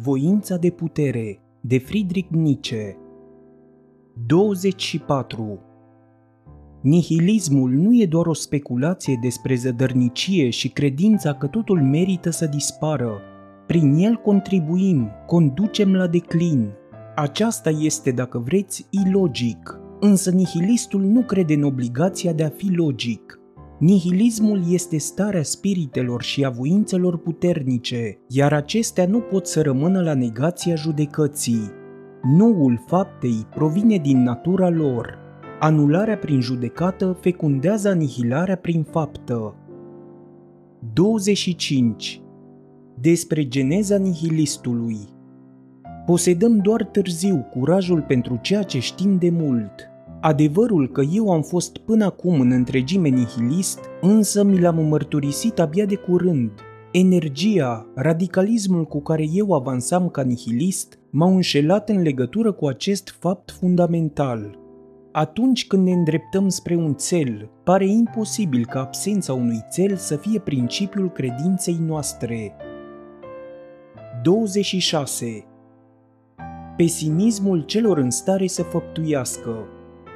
Voința de putere de Friedrich Nietzsche 24. Nihilismul nu e doar o speculație despre zădărnicie și credința că totul merită să dispară. Prin el contribuim, conducem la declin. Aceasta este, dacă vreți, ilogic. Însă nihilistul nu crede în obligația de a fi logic. Nihilismul este starea spiritelor și a voințelor puternice, iar acestea nu pot să rămână la negația judecății. Noul faptei provine din natura lor. Anularea prin judecată fecundează anihilarea prin faptă. 25. Despre geneza nihilistului Posedăm doar târziu curajul pentru ceea ce știm de mult – Adevărul că eu am fost până acum în întregime nihilist, însă mi l-am mărturisit abia de curând. Energia, radicalismul cu care eu avansam ca nihilist, m-au înșelat în legătură cu acest fapt fundamental. Atunci când ne îndreptăm spre un cel, pare imposibil ca absența unui cel să fie principiul credinței noastre. 26. Pesimismul celor în stare să făptuiască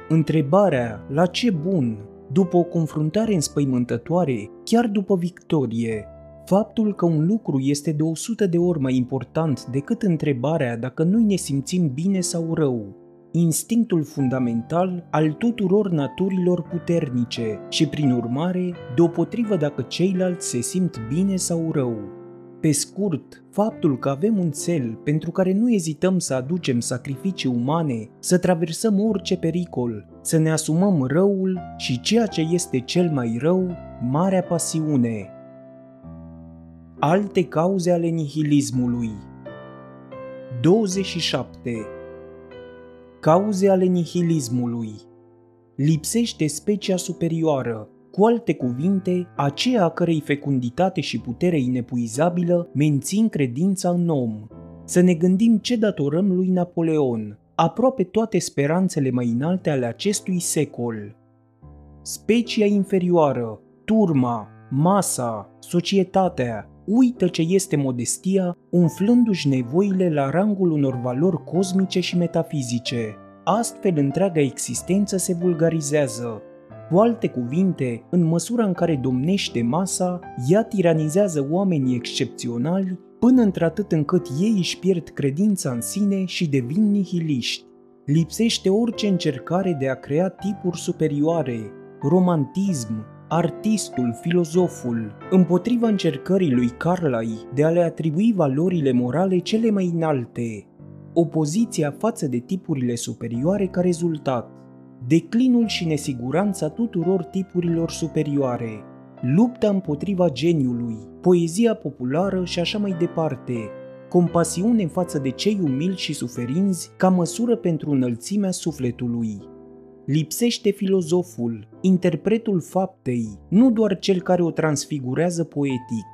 Întrebarea la ce bun, după o confruntare înspăimântătoare, chiar după victorie, faptul că un lucru este de 100 de ori mai important decât întrebarea dacă noi ne simțim bine sau rău, instinctul fundamental al tuturor naturilor puternice și, prin urmare, deopotrivă dacă ceilalți se simt bine sau rău. Pe scurt, faptul că avem un cel pentru care nu ezităm să aducem sacrificii umane, să traversăm orice pericol, să ne asumăm răul și ceea ce este cel mai rău, marea pasiune. Alte cauze ale nihilismului 27. Cauze ale nihilismului Lipsește specia superioară, cu alte cuvinte, aceea a cărei fecunditate și putere inepuizabilă mențin credința în om. Să ne gândim ce datorăm lui Napoleon, aproape toate speranțele mai înalte ale acestui secol. Specia inferioară, turma, masa, societatea, uită ce este modestia, umflându-și nevoile la rangul unor valori cosmice și metafizice. Astfel, întreaga existență se vulgarizează, cu alte cuvinte, în măsura în care domnește masa, ea tiranizează oamenii excepționali până într-atât încât ei își pierd credința în sine și devin nihiliști. Lipsește orice încercare de a crea tipuri superioare, romantism, artistul, filozoful, împotriva încercării lui Carlyle de a le atribui valorile morale cele mai înalte, opoziția față de tipurile superioare ca rezultat declinul și nesiguranța tuturor tipurilor superioare, lupta împotriva geniului, poezia populară și așa mai departe, compasiune față de cei umili și suferinzi ca măsură pentru înălțimea sufletului. Lipsește filozoful, interpretul faptei, nu doar cel care o transfigurează poetic.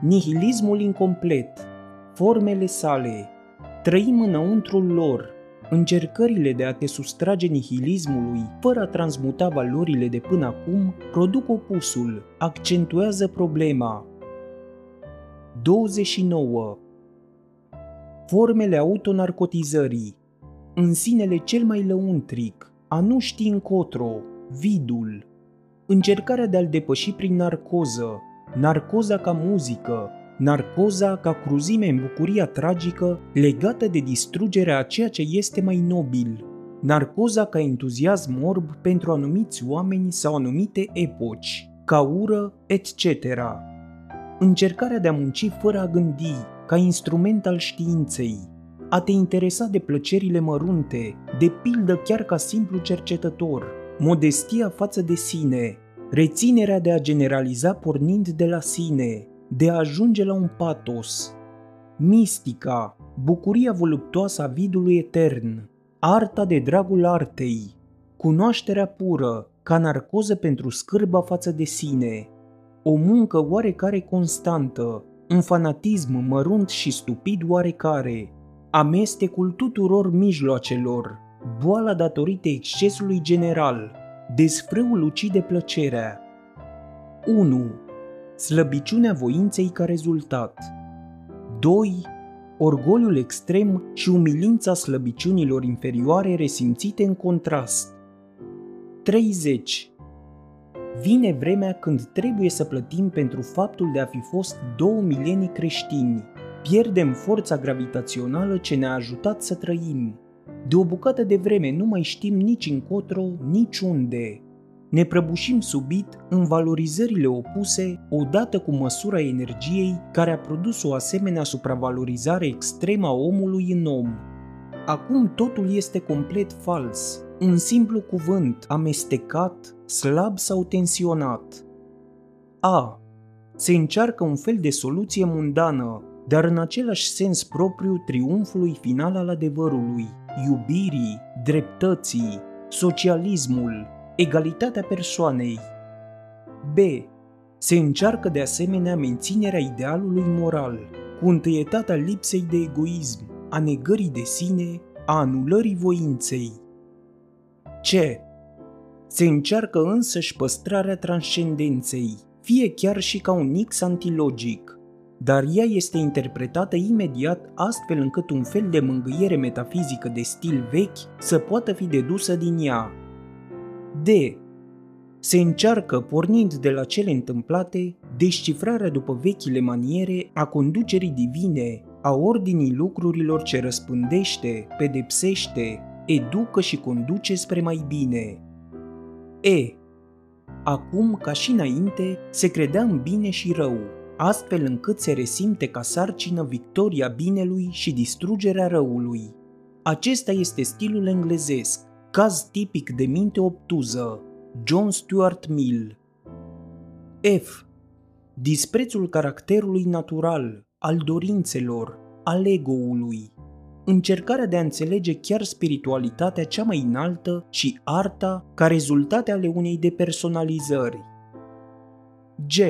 Nihilismul incomplet, formele sale, trăim înăuntrul lor, Încercările de a te sustrage nihilismului fără a transmuta valorile de până acum produc opusul, accentuează problema. 29. Formele autonarcotizării În sinele cel mai lăuntric, a nu ști încotro, vidul. Încercarea de a-l depăși prin narcoză, narcoza ca muzică, narcoza ca cruzime în bucuria tragică legată de distrugerea a ceea ce este mai nobil, narcoza ca entuziasm orb pentru anumiți oameni sau anumite epoci, ca ură, etc. Încercarea de a munci fără a gândi, ca instrument al științei, a te interesa de plăcerile mărunte, de pildă chiar ca simplu cercetător, modestia față de sine, reținerea de a generaliza pornind de la sine, de a ajunge la un patos, mistica, bucuria voluptoasă a vidului etern, arta de dragul artei, cunoașterea pură, ca narcoză pentru scârba față de sine, o muncă oarecare constantă, un fanatism mărunt și stupid oarecare, amestecul tuturor mijloacelor, boala datorită excesului general, desfrâul ucide plăcerea. 1 slăbiciunea voinței ca rezultat. 2. Orgoliul extrem și umilința slăbiciunilor inferioare resimțite în contrast. 30. Vine vremea când trebuie să plătim pentru faptul de a fi fost două milenii creștini. Pierdem forța gravitațională ce ne-a ajutat să trăim. De o bucată de vreme nu mai știm nici încotro, nici unde. Ne prăbușim subit în valorizările opuse odată cu măsura energiei care a produs o asemenea supravalorizare extremă a omului în om. Acum totul este complet fals, un simplu cuvânt amestecat, slab sau tensionat. A. Se încearcă un fel de soluție mundană, dar în același sens propriu triumfului final al adevărului, iubirii, dreptății, socialismul, egalitatea persoanei. B. Se încearcă de asemenea menținerea idealului moral, cu întâietatea lipsei de egoism, a negării de sine, a anulării voinței. C. Se încearcă însăși păstrarea transcendenței, fie chiar și ca un nix antilogic, dar ea este interpretată imediat astfel încât un fel de mângâiere metafizică de stil vechi să poată fi dedusă din ea. D. Se încearcă, pornind de la cele întâmplate, descifrarea după vechile maniere a conducerii divine, a ordinii lucrurilor ce răspândește, pedepsește, educă și conduce spre mai bine. E. Acum, ca și înainte, se credea în bine și rău, astfel încât se resimte ca sarcină victoria binelui și distrugerea răului. Acesta este stilul englezesc, caz tipic de minte obtuză, John Stuart Mill. F. Disprețul caracterului natural, al dorințelor, al ego-ului. Încercarea de a înțelege chiar spiritualitatea cea mai înaltă și arta ca rezultate ale unei depersonalizări. G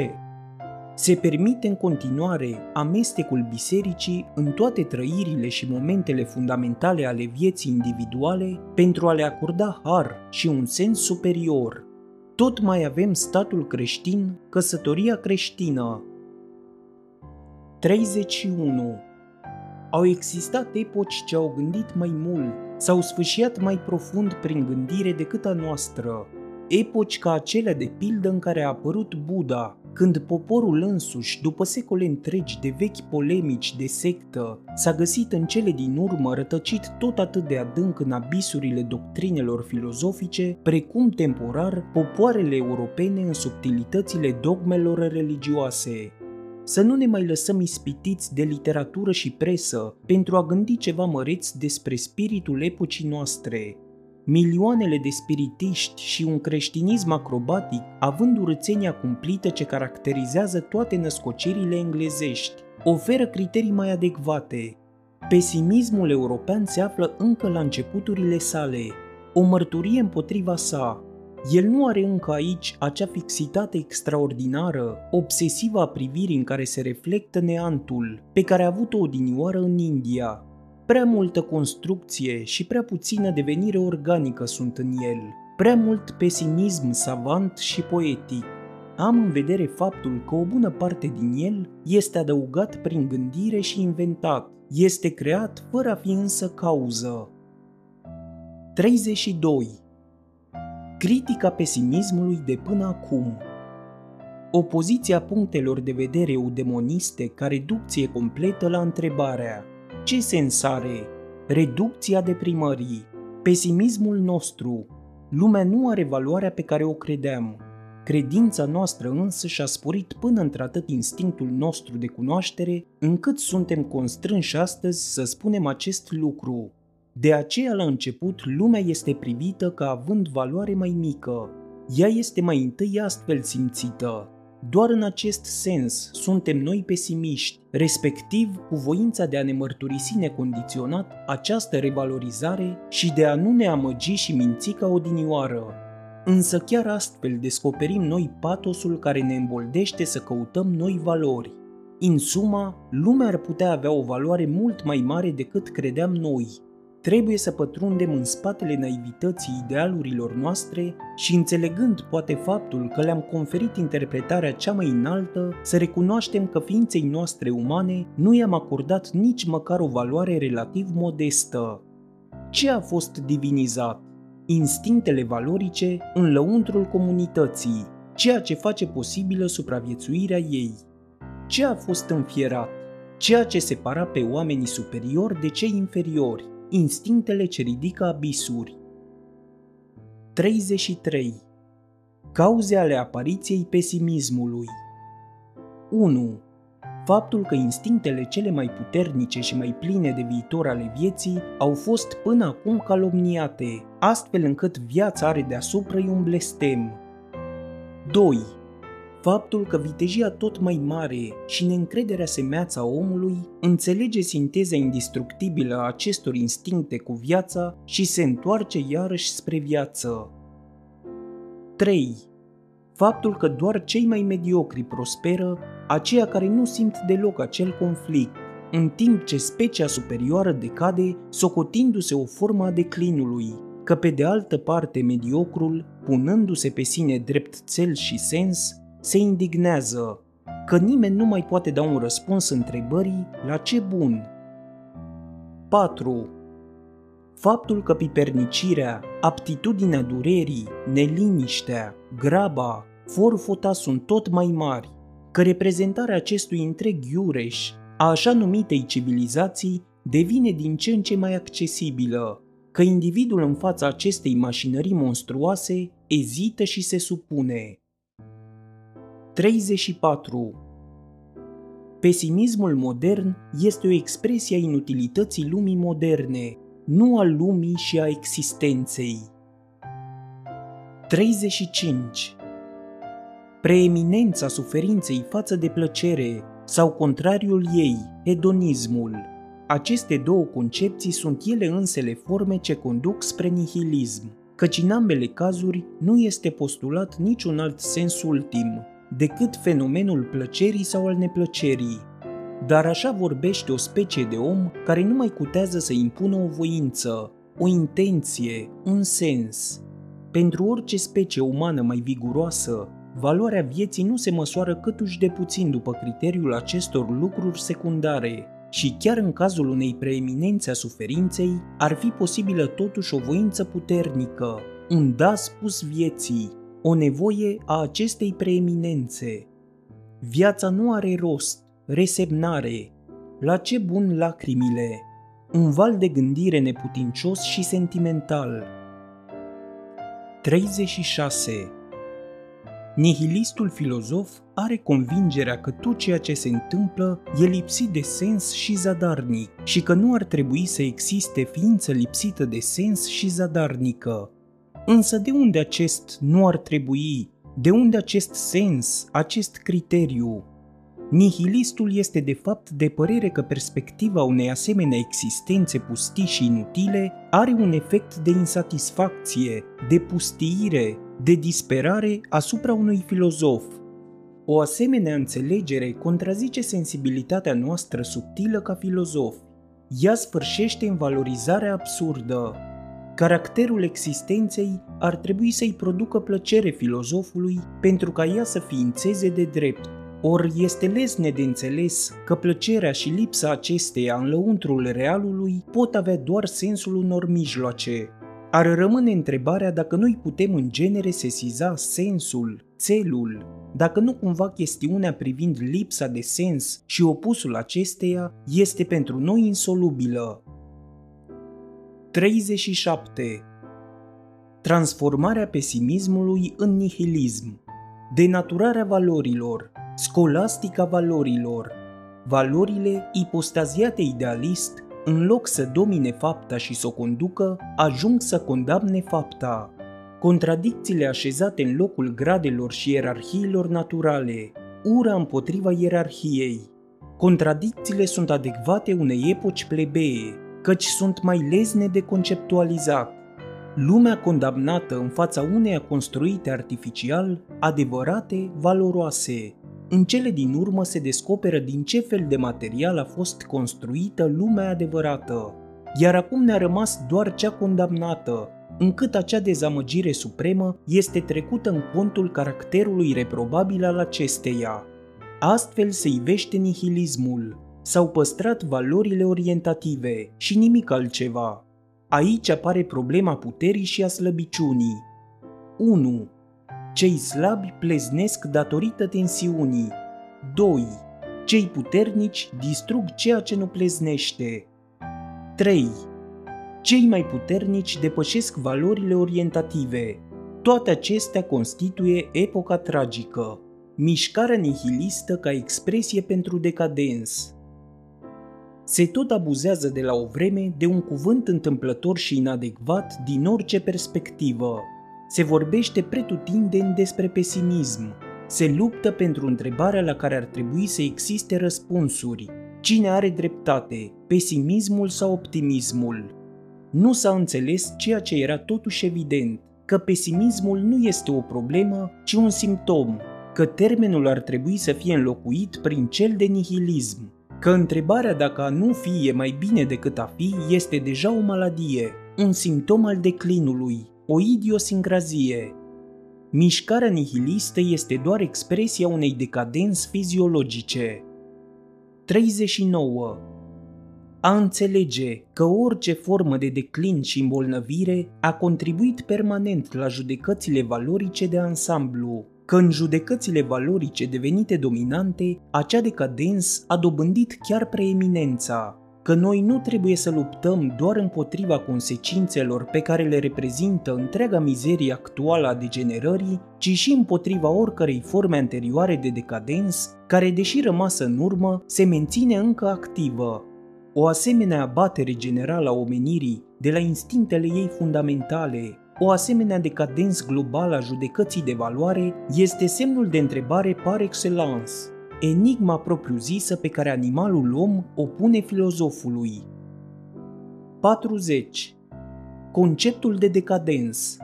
se permite în continuare amestecul bisericii în toate trăirile și momentele fundamentale ale vieții individuale pentru a le acorda har și un sens superior. Tot mai avem statul creștin, căsătoria creștină. 31. Au existat epoci ce au gândit mai mult, s-au sfâșiat mai profund prin gândire decât a noastră. Epoci ca acelea de pildă în care a apărut Buddha, când poporul însuși, după secole întregi de vechi polemici de sectă, s-a găsit în cele din urmă rătăcit tot atât de adânc în abisurile doctrinelor filozofice, precum temporar popoarele europene în subtilitățile dogmelor religioase. Să nu ne mai lăsăm ispitiți de literatură și presă pentru a gândi ceva măreți despre spiritul epocii noastre, milioanele de spiritiști și un creștinism acrobatic, având urățenia cumplită ce caracterizează toate născocirile englezești, oferă criterii mai adecvate. Pesimismul european se află încă la începuturile sale, o mărturie împotriva sa. El nu are încă aici acea fixitate extraordinară, obsesivă a privirii în care se reflectă neantul, pe care a avut-o odinioară în India, Prea multă construcție și prea puțină devenire organică sunt în el, prea mult pesimism savant și poetic. Am în vedere faptul că o bună parte din el este adăugat prin gândire și inventat, este creat fără a fi însă cauză. 32. Critica pesimismului de până acum Opoziția punctelor de vedere eudemoniste ca reducție completă la întrebarea ce sens are? Reducția deprimării, pesimismul nostru. Lumea nu are valoarea pe care o credeam. Credința noastră însă și-a sporit până într-atât instinctul nostru de cunoaștere, încât suntem constrânși astăzi să spunem acest lucru. De aceea, la început, lumea este privită ca având valoare mai mică. Ea este mai întâi astfel simțită, doar în acest sens suntem noi pesimiști, respectiv cu voința de a ne mărturisi necondiționat această revalorizare și de a nu ne amăgi și minți ca odinioară. Însă chiar astfel descoperim noi patosul care ne îmboldește să căutăm noi valori. În suma, lumea ar putea avea o valoare mult mai mare decât credeam noi. Trebuie să pătrundem în spatele naivității idealurilor noastre și înțelegând poate faptul că le-am conferit interpretarea cea mai înaltă, să recunoaștem că ființei noastre umane nu i-am acordat nici măcar o valoare relativ modestă. Ce a fost divinizat? Instinctele valorice în lăuntrul comunității, ceea ce face posibilă supraviețuirea ei. Ce a fost înfierat? Ceea ce separa pe oamenii superiori de cei inferiori, instinctele ce ridică abisuri. 33. Cauze ale apariției pesimismului 1. Faptul că instinctele cele mai puternice și mai pline de viitor ale vieții au fost până acum calomniate, astfel încât viața are deasupra un blestem. 2 Faptul că vitejia tot mai mare și neîncrederea semeața omului înțelege sinteza indestructibilă a acestor instincte cu viața și se întoarce iarăși spre viață. 3. Faptul că doar cei mai mediocri prosperă, aceia care nu simt deloc acel conflict, în timp ce specia superioară decade, socotindu-se o formă a declinului, că pe de altă parte mediocrul, punându-se pe sine drept cel și sens, se indignează că nimeni nu mai poate da un răspuns întrebării la ce bun. 4. Faptul că pipernicirea, aptitudinea durerii, neliniștea, graba, forfota sunt tot mai mari, că reprezentarea acestui întreg iureș a așa numitei civilizații devine din ce în ce mai accesibilă, că individul în fața acestei mașinării monstruoase ezită și se supune. 34. Pesimismul modern este o expresie a inutilității lumii moderne, nu a lumii și a existenței. 35. Preeminența suferinței față de plăcere sau contrariul ei, hedonismul. Aceste două concepții sunt ele însele forme ce conduc spre nihilism, căci în ambele cazuri nu este postulat niciun alt sens ultim, decât fenomenul plăcerii sau al neplăcerii. Dar așa vorbește o specie de om care nu mai cutează să impună o voință, o intenție, un sens. Pentru orice specie umană mai viguroasă, valoarea vieții nu se măsoară câtuși de puțin după criteriul acestor lucruri secundare, și chiar în cazul unei preeminențe a suferinței, ar fi posibilă totuși o voință puternică, un da spus vieții, o nevoie a acestei preeminențe. Viața nu are rost, resemnare. La ce bun lacrimile? Un val de gândire neputincios și sentimental. 36. Nihilistul filozof are convingerea că tot ceea ce se întâmplă e lipsit de sens și zadarnic și că nu ar trebui să existe ființă lipsită de sens și zadarnică, Însă de unde acest nu ar trebui? De unde acest sens, acest criteriu? Nihilistul este de fapt de părere că perspectiva unei asemenea existențe pustii și inutile are un efect de insatisfacție, de pustiire, de disperare asupra unui filozof. O asemenea înțelegere contrazice sensibilitatea noastră subtilă ca filozof. Ea sfârșește în valorizarea absurdă, Caracterul existenței ar trebui să-i producă plăcere filozofului pentru ca ea să ființeze de drept. Ori este lesne de înțeles că plăcerea și lipsa acesteia în lăuntrul realului pot avea doar sensul unor mijloace. Ar rămâne întrebarea dacă noi putem în genere sesiza sensul, țelul, dacă nu cumva chestiunea privind lipsa de sens și opusul acesteia este pentru noi insolubilă. 37. Transformarea pesimismului în nihilism, denaturarea valorilor, scolastica valorilor, valorile ipostaziate idealist, în loc să domine fapta și să o conducă, ajung să condamne fapta. Contradicțiile așezate în locul gradelor și ierarhiilor naturale, ura împotriva ierarhiei. Contradicțiile sunt adecvate unei epoci plebee, căci sunt mai lezne de conceptualizat. Lumea condamnată în fața uneia construite artificial, adevărate, valoroase. În cele din urmă se descoperă din ce fel de material a fost construită lumea adevărată. iar acum ne-a rămas doar cea condamnată, încât acea dezamăgire supremă este trecută în contul caracterului reprobabil al acesteia. Astfel se ivește nihilismul. S-au păstrat valorile orientative și nimic altceva. Aici apare problema puterii și a slăbiciunii. 1. Cei slabi pleznesc datorită tensiunii. 2. Cei puternici distrug ceea ce nu pleznește. 3. Cei mai puternici depășesc valorile orientative. Toate acestea constituie epoca tragică, mișcarea nihilistă ca expresie pentru decadens. Se tot abuzează de la o vreme de un cuvânt întâmplător și inadecvat din orice perspectivă. Se vorbește pretutindeni despre pesimism. Se luptă pentru întrebarea la care ar trebui să existe răspunsuri. Cine are dreptate, pesimismul sau optimismul? Nu s-a înțeles ceea ce era totuși evident, că pesimismul nu este o problemă, ci un simptom, că termenul ar trebui să fie înlocuit prin cel de nihilism, că întrebarea dacă a nu fi e mai bine decât a fi este deja o maladie, un simptom al declinului, o idiosincrazie. Mișcarea nihilistă este doar expresia unei decadenți fiziologice. 39 a înțelege că orice formă de declin și îmbolnăvire a contribuit permanent la judecățile valorice de ansamblu, că în judecățile valorice devenite dominante, acea decadens a dobândit chiar preeminența, că noi nu trebuie să luptăm doar împotriva consecințelor pe care le reprezintă întreaga mizerie actuală a degenerării, ci și împotriva oricărei forme anterioare de decadens, care, deși rămasă în urmă, se menține încă activă, o asemenea abatere generală a omenirii de la instinctele ei fundamentale, o asemenea decadens globală a judecății de valoare este semnul de întrebare par excellence, enigma propriu-zisă pe care animalul om o pune filozofului. 40. Conceptul de decadens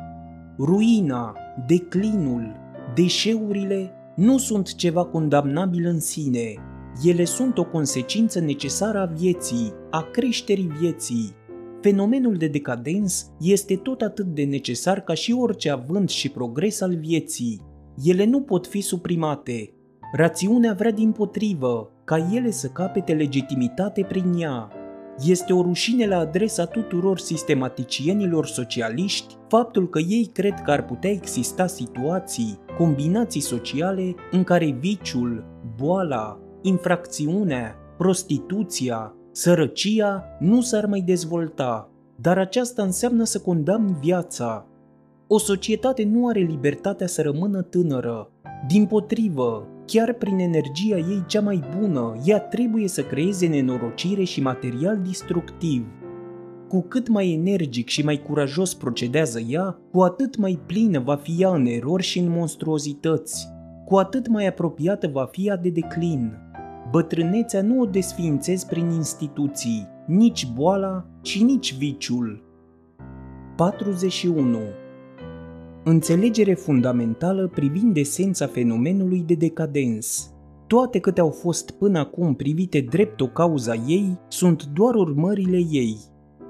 Ruina, declinul, deșeurile nu sunt ceva condamnabil în sine, ele sunt o consecință necesară a vieții, a creșterii vieții. Fenomenul de decadens este tot atât de necesar ca și orice avânt și progres al vieții. Ele nu pot fi suprimate. Rațiunea vrea din potrivă ca ele să capete legitimitate prin ea. Este o rușine la adresa tuturor sistematicienilor socialiști faptul că ei cred că ar putea exista situații, combinații sociale în care viciul, boala, infracțiunea, prostituția, sărăcia nu s-ar mai dezvolta, dar aceasta înseamnă să condamni viața. O societate nu are libertatea să rămână tânără. Din potrivă, chiar prin energia ei cea mai bună, ea trebuie să creeze nenorocire și material destructiv. Cu cât mai energic și mai curajos procedează ea, cu atât mai plină va fi ea în erori și în monstruozități, cu atât mai apropiată va fi ea de declin. Bătrânețea nu o desființezi prin instituții, nici boala și nici viciul. 41. Înțelegere fundamentală privind esența fenomenului de decadens. Toate câte au fost până acum privite drept o cauza ei, sunt doar urmările ei.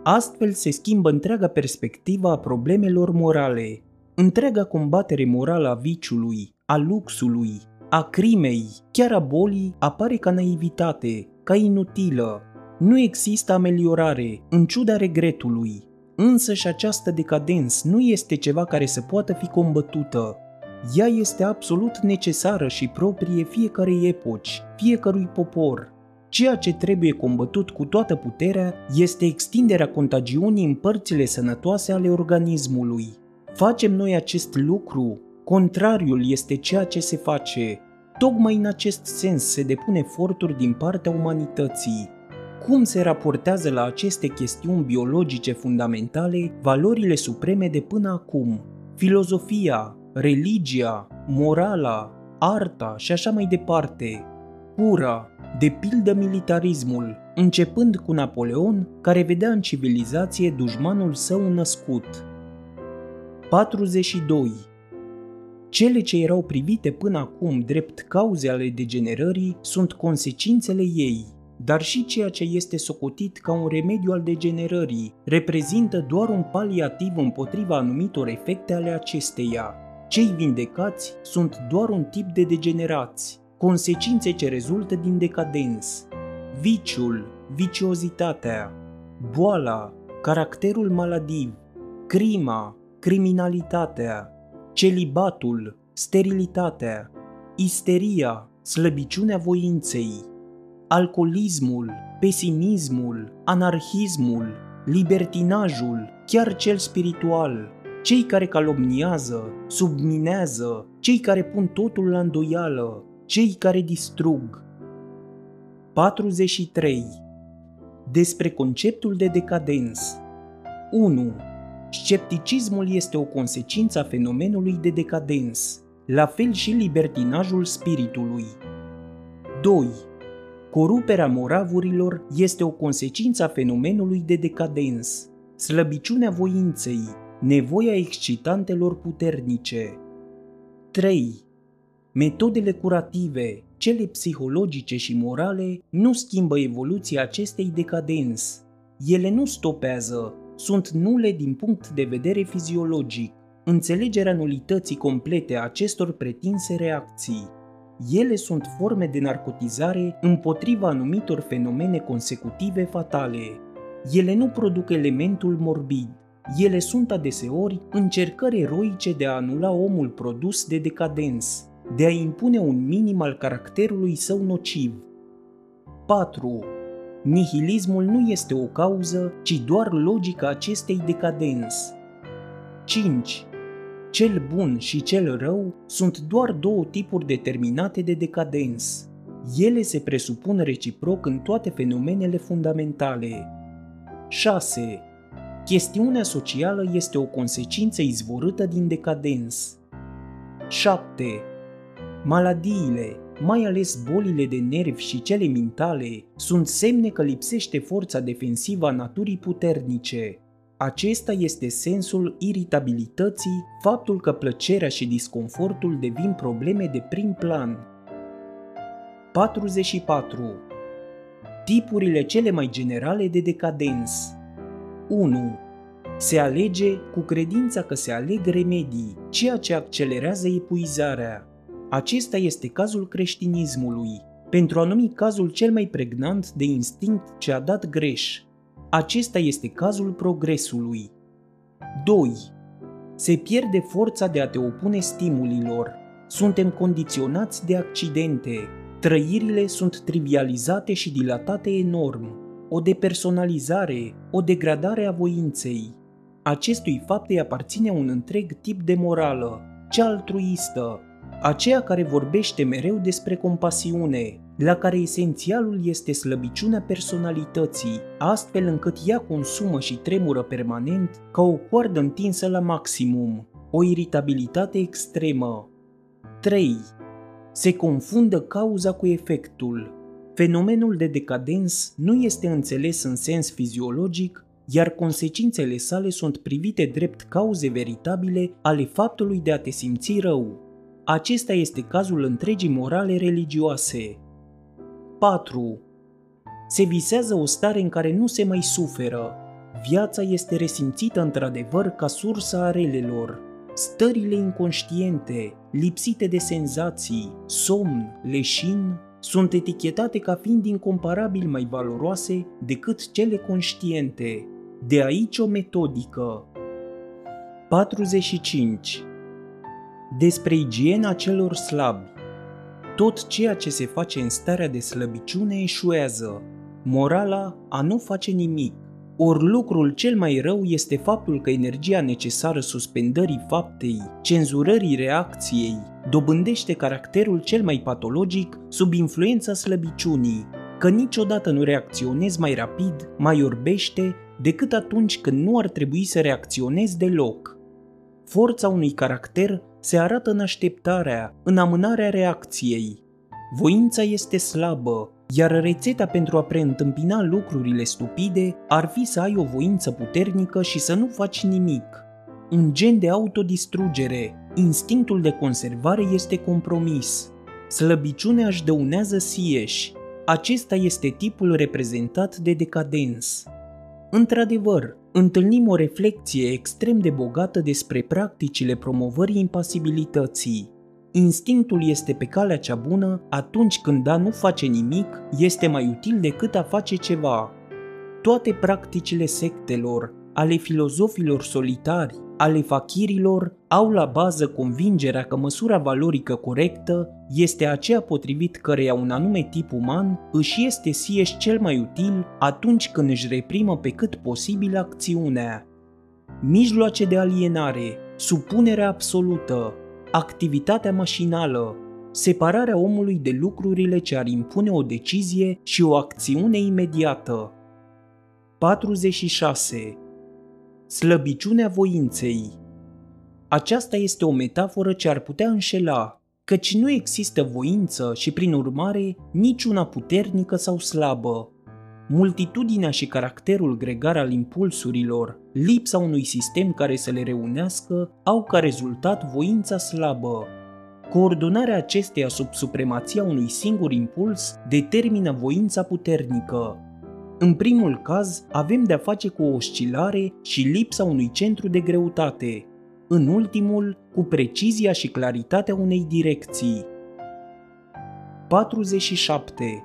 Astfel se schimbă întreaga perspectivă a problemelor morale. Întreaga combatere morală a viciului, a luxului, a crimei, chiar a bolii, apare ca naivitate, ca inutilă. Nu există ameliorare, în ciuda regretului. Însă și această decadens nu este ceva care să poată fi combătută. Ea este absolut necesară și proprie fiecarei epoci, fiecărui popor. Ceea ce trebuie combătut cu toată puterea este extinderea contagiunii în părțile sănătoase ale organismului. Facem noi acest lucru Contrariul este ceea ce se face. Tocmai în acest sens se depun eforturi din partea umanității. Cum se raportează la aceste chestiuni biologice fundamentale valorile supreme de până acum? Filozofia, religia, morala, arta și așa mai departe. Cura, de pildă militarismul, începând cu Napoleon, care vedea în civilizație dușmanul său născut. 42. Cele ce erau privite până acum drept cauze ale degenerării sunt consecințele ei. dar și ceea ce este socotit ca un remediu al degenerării reprezintă doar un paliativ împotriva anumitor efecte ale acesteia. Cei vindecați sunt doar un tip de degenerați, consecințe ce rezultă din decadens. Viciul, viciozitatea, boala, caracterul maladiv, crima, criminalitatea, celibatul, sterilitatea, isteria, slăbiciunea voinței, alcoolismul, pesimismul, anarhismul, libertinajul, chiar cel spiritual, cei care calomniază, subminează, cei care pun totul la îndoială, cei care distrug. 43. Despre conceptul de decadens 1. Scepticismul este o consecință a fenomenului de decadens, la fel și libertinajul spiritului. 2. Coruperea moravurilor este o consecință a fenomenului de decadens, slăbiciunea voinței, nevoia excitantelor puternice. 3. Metodele curative, cele psihologice și morale, nu schimbă evoluția acestei decadens. Ele nu stopează, sunt nule din punct de vedere fiziologic. Înțelegerea nulității complete a acestor pretinse reacții ele sunt forme de narcotizare împotriva anumitor fenomene consecutive fatale. Ele nu produc elementul morbid. Ele sunt adeseori încercări eroice de a anula omul produs de decadens, de a impune un minim al caracterului său nociv. 4. Nihilismul nu este o cauză, ci doar logica acestei decadens. 5. Cel bun și cel rău sunt doar două tipuri determinate de decadens. Ele se presupun reciproc în toate fenomenele fundamentale. 6. Chestiunea socială este o consecință izvorâtă din decadens. 7. Maladiile, mai ales bolile de nervi și cele mentale, sunt semne că lipsește forța defensivă a naturii puternice. Acesta este sensul iritabilității, faptul că plăcerea și disconfortul devin probleme de prim plan. 44. Tipurile cele mai generale de decadens 1. Se alege cu credința că se aleg remedii, ceea ce accelerează epuizarea. Acesta este cazul creștinismului, pentru a numi cazul cel mai pregnant de instinct ce a dat greș, acesta este cazul progresului. 2. Se pierde forța de a te opune stimulilor. Suntem condiționați de accidente. Trăirile sunt trivializate și dilatate enorm. O depersonalizare, o degradare a voinței. Acestui fapt îi aparține un întreg tip de morală, cea altruistă, aceea care vorbește mereu despre compasiune, la care esențialul este slăbiciunea personalității, astfel încât ea consumă și tremură permanent ca o coardă întinsă la maximum, o iritabilitate extremă. 3. Se confundă cauza cu efectul. Fenomenul de decadens nu este înțeles în sens fiziologic, iar consecințele sale sunt privite drept cauze veritabile ale faptului de a te simți rău. Acesta este cazul întregii morale religioase. 4. Se visează o stare în care nu se mai suferă. Viața este resimțită într-adevăr ca sursa a relelor. Stările inconștiente, lipsite de senzații, somn, leșin, sunt etichetate ca fiind incomparabil mai valoroase decât cele conștiente. De aici o metodică. 45. Despre igiena celor slabi tot ceea ce se face în starea de slăbiciune eșuează. Morala a nu face nimic. Ori lucrul cel mai rău este faptul că energia necesară suspendării faptei, cenzurării reacției, dobândește caracterul cel mai patologic sub influența slăbiciunii, că niciodată nu reacționezi mai rapid, mai orbește, decât atunci când nu ar trebui să reacționezi deloc. Forța unui caracter se arată în așteptarea, în amânarea reacției. Voința este slabă, iar rețeta pentru a preîntâmpina lucrurile stupide ar fi să ai o voință puternică și să nu faci nimic. Un gen de autodistrugere, instinctul de conservare este compromis. Slăbiciunea își dăunează sieși. Acesta este tipul reprezentat de decadens. Într-adevăr, întâlnim o reflecție extrem de bogată despre practicile promovării impasibilității. Instinctul este pe calea cea bună atunci când a nu face nimic este mai util decât a face ceva. Toate practicile sectelor, ale filozofilor solitari, ale fachirilor, au la bază convingerea că măsura valorică corectă este aceea potrivit căreia un anume tip uman își este sieși cel mai util atunci când își reprimă pe cât posibil acțiunea. Mijloace de alienare, supunerea absolută, activitatea mașinală, separarea omului de lucrurile ce ar impune o decizie și o acțiune imediată. 46. Slăbiciunea voinței Aceasta este o metaforă ce ar putea înșela, căci nu există voință și, prin urmare, niciuna puternică sau slabă. Multitudinea și caracterul gregar al impulsurilor, lipsa unui sistem care să le reunească, au ca rezultat voința slabă. Coordonarea acesteia sub supremația unui singur impuls determină voința puternică, în primul caz, avem de-a face cu o oscilare și lipsa unui centru de greutate. În ultimul, cu precizia și claritatea unei direcții. 47.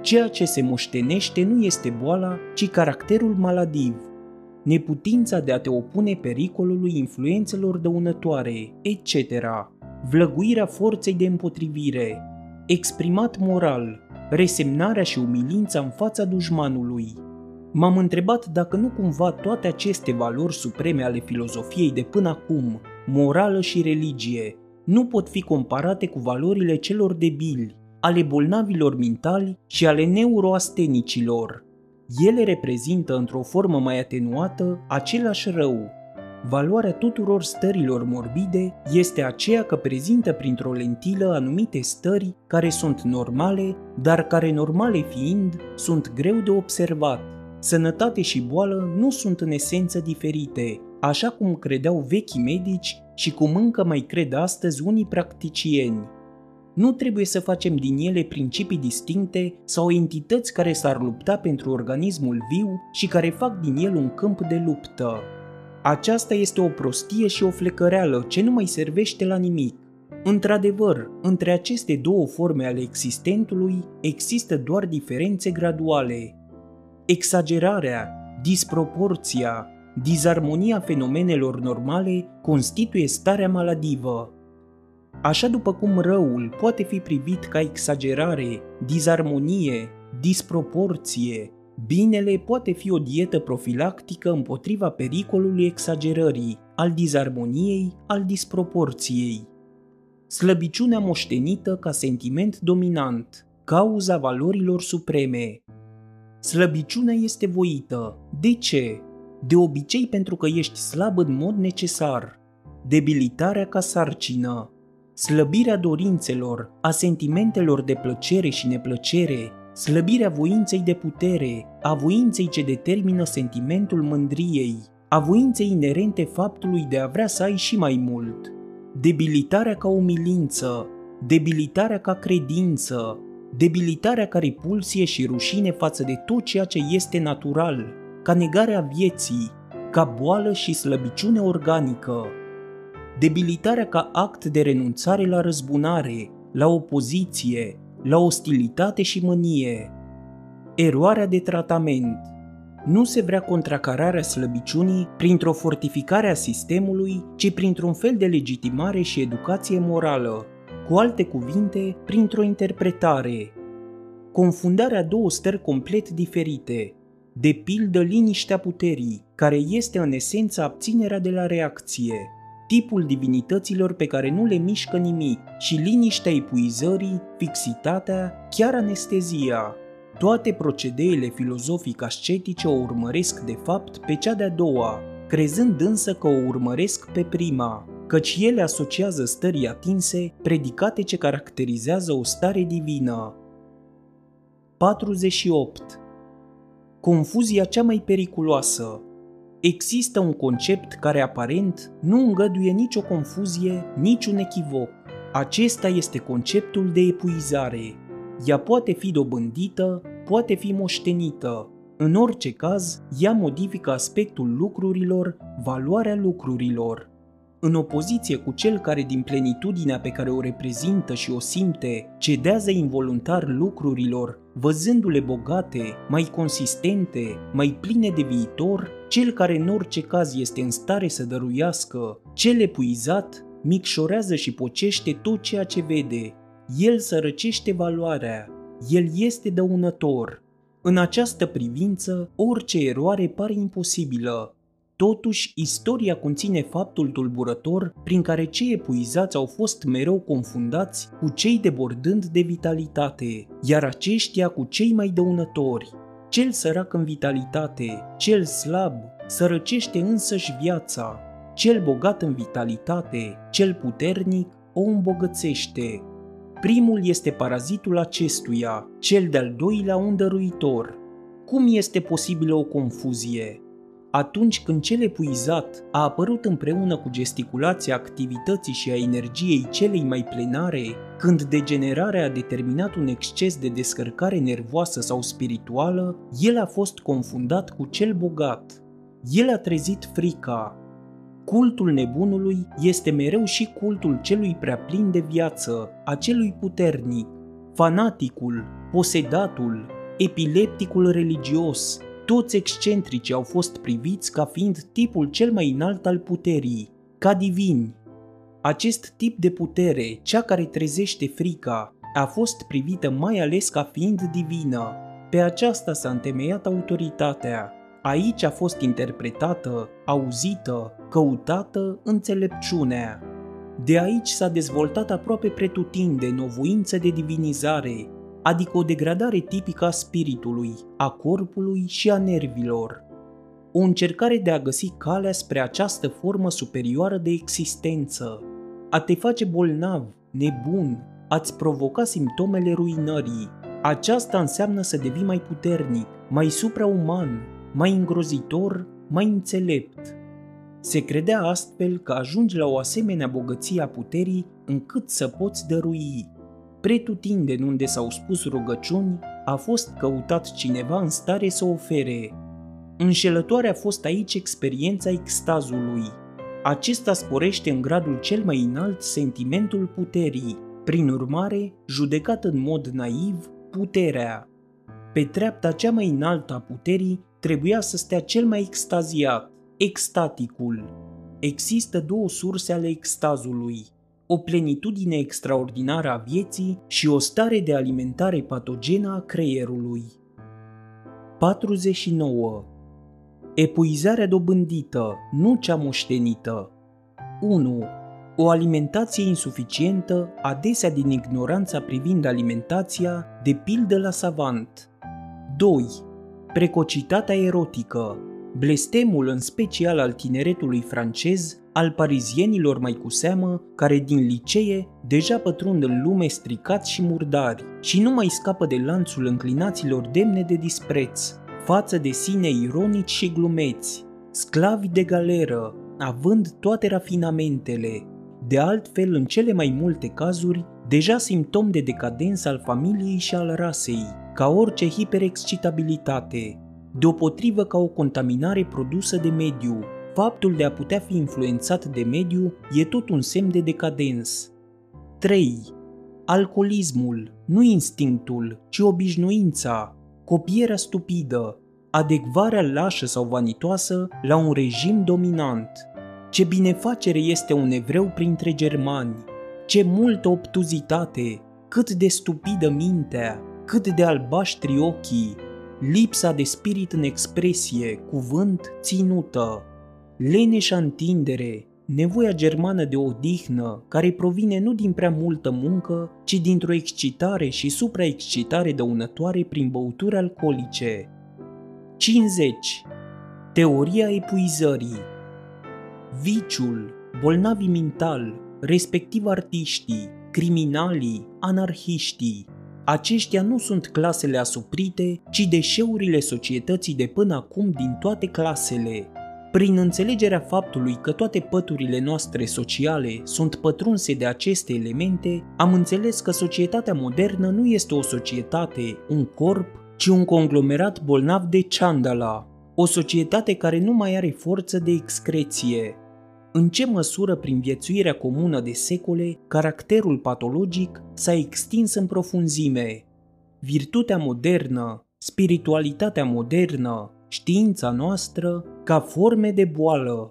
Ceea ce se moștenește nu este boala, ci caracterul maladiv, neputința de a te opune pericolului influențelor dăunătoare, etc., vlăguirea forței de împotrivire, exprimat moral, resemnarea și umilința în fața dușmanului. M-am întrebat dacă nu cumva toate aceste valori supreme ale filozofiei de până acum, morală și religie, nu pot fi comparate cu valorile celor debili, ale bolnavilor mentali și ale neuroastenicilor. Ele reprezintă într-o formă mai atenuată același rău, Valoarea tuturor stărilor morbide este aceea că prezintă printr-o lentilă anumite stări care sunt normale, dar care normale fiind, sunt greu de observat. Sănătate și boală nu sunt în esență diferite, așa cum credeau vechii medici și cum încă mai cred astăzi unii practicieni. Nu trebuie să facem din ele principii distincte sau entități care s-ar lupta pentru organismul viu și care fac din el un câmp de luptă. Aceasta este o prostie și o flecăreală ce nu mai servește la nimic. Într-adevăr, între aceste două forme ale existentului există doar diferențe graduale. Exagerarea, disproporția, disarmonia fenomenelor normale constituie starea maladivă. Așa după cum răul poate fi privit ca exagerare, disarmonie, disproporție, Binele poate fi o dietă profilactică împotriva pericolului exagerării, al disarmoniei, al disproporției. Slăbiciunea moștenită ca sentiment dominant, cauza valorilor supreme. Slăbiciunea este voită. De ce? De obicei pentru că ești slab în mod necesar. Debilitarea ca sarcină. Slăbirea dorințelor, a sentimentelor de plăcere și neplăcere, slăbirea voinței de putere, a voinței ce determină sentimentul mândriei, a voinței inerente faptului de a vrea să ai și mai mult, debilitarea ca umilință, debilitarea ca credință, debilitarea ca repulsie și rușine față de tot ceea ce este natural, ca negarea vieții, ca boală și slăbiciune organică, debilitarea ca act de renunțare la răzbunare, la opoziție, la ostilitate și mânie. Eroarea de tratament. Nu se vrea contracararea slăbiciunii printr-o fortificare a sistemului, ci printr-un fel de legitimare și educație morală, cu alte cuvinte, printr-o interpretare. Confundarea două stări complet diferite, de pildă liniștea puterii, care este în esență abținerea de la reacție, tipul divinităților pe care nu le mișcă nimic și liniștea epuizării, fixitatea, chiar anestezia. Toate procedeele filozofic-ascetice o urmăresc de fapt pe cea de-a doua, crezând însă că o urmăresc pe prima, căci ele asociază stării atinse, predicate ce caracterizează o stare divină. 48. Confuzia cea mai periculoasă Există un concept care aparent nu îngăduie nicio confuzie, niciun echivoc. Acesta este conceptul de epuizare. ea poate fi dobândită, poate fi moștenită. În orice caz, ea modifică aspectul lucrurilor, valoarea lucrurilor. În opoziție cu cel care din plenitudinea pe care o reprezintă și o simte, cedează involuntar lucrurilor, văzându-le bogate, mai consistente, mai pline de viitor, cel care în orice caz este în stare să dăruiască, cel epuizat, micșorează și pocește tot ceea ce vede. El sărăcește valoarea. El este dăunător. În această privință, orice eroare pare imposibilă. Totuși, istoria conține faptul tulburător prin care cei epuizați au fost mereu confundați cu cei debordând de vitalitate, iar aceștia cu cei mai dăunători. Cel sărac în vitalitate, cel slab, sărăcește însăși viața, cel bogat în vitalitate, cel puternic, o îmbogățește. Primul este parazitul acestuia, cel de-al doilea un dăruitor. Cum este posibilă o confuzie? Atunci când cel epuizat a apărut împreună cu gesticulația activității și a energiei celei mai plenare, când degenerarea a determinat un exces de descărcare nervoasă sau spirituală, el a fost confundat cu cel bogat. El a trezit frica, Cultul nebunului este mereu și cultul celui prea plin de viață, a celui puternic, fanaticul, posedatul, epilepticul religios, toți excentrici au fost priviți ca fiind tipul cel mai înalt al puterii, ca divini. Acest tip de putere, cea care trezește frica, a fost privită mai ales ca fiind divină. Pe aceasta s-a întemeiat autoritatea, Aici a fost interpretată, auzită, căutată înțelepciunea. De aici s-a dezvoltat aproape pretutinde o voință de divinizare, adică o degradare tipică a spiritului, a corpului și a nervilor. O încercare de a găsi calea spre această formă superioară de existență, a te face bolnav, nebun, a-ți provoca simptomele ruinării. Aceasta înseamnă să devii mai puternic, mai suprauman, mai îngrozitor, mai înțelept. Se credea astfel că ajungi la o asemenea bogăție a puterii încât să poți dărui. Pretutindeni unde s-au spus rugăciuni, a fost căutat cineva în stare să ofere. Înșelătoare a fost aici experiența extazului. Acesta sporește în gradul cel mai înalt sentimentul puterii, prin urmare, judecat în mod naiv, puterea. Pe treapta cea mai înaltă a puterii trebuia să stea cel mai extaziat, extaticul. Există două surse ale extazului, o plenitudine extraordinară a vieții și o stare de alimentare patogenă a creierului. 49. Epuizarea dobândită, nu cea moștenită. 1. O alimentație insuficientă, adesea din ignoranța privind alimentația, de pildă la savant. 2 precocitatea erotică, blestemul în special al tineretului francez, al parizienilor mai cu seamă, care din licee deja pătrund în lume stricați și murdari și nu mai scapă de lanțul înclinaților demne de dispreț, față de sine ironici și glumeți, sclavi de galeră, având toate rafinamentele, de altfel în cele mai multe cazuri, deja simptom de decadență al familiei și al rasei, ca orice hiperexcitabilitate, deopotrivă ca o contaminare produsă de mediu. Faptul de a putea fi influențat de mediu e tot un semn de decadens. 3. Alcoolismul, nu instinctul, ci obișnuința, copierea stupidă, adecvarea lașă sau vanitoasă la un regim dominant. Ce binefacere este un evreu printre germani, ce multă obtuzitate, cât de stupidă mintea, cât de albaștri ochii, lipsa de spirit în expresie, cuvânt, ținută, leneșa întindere, nevoia germană de odihnă, care provine nu din prea multă muncă, ci dintr-o excitare și supraexcitare dăunătoare prin băuturi alcoolice. 50. Teoria epuizării Viciul, bolnavii mental, respectiv artiștii, criminalii, anarhiștii, aceștia nu sunt clasele asuprite, ci deșeurile societății de până acum din toate clasele. Prin înțelegerea faptului că toate păturile noastre sociale sunt pătrunse de aceste elemente, am înțeles că societatea modernă nu este o societate, un corp, ci un conglomerat bolnav de chandala, o societate care nu mai are forță de excreție. În ce măsură, prin viețuirea comună de secole, caracterul patologic s-a extins în profunzime? Virtutea modernă, spiritualitatea modernă, știința noastră ca forme de boală.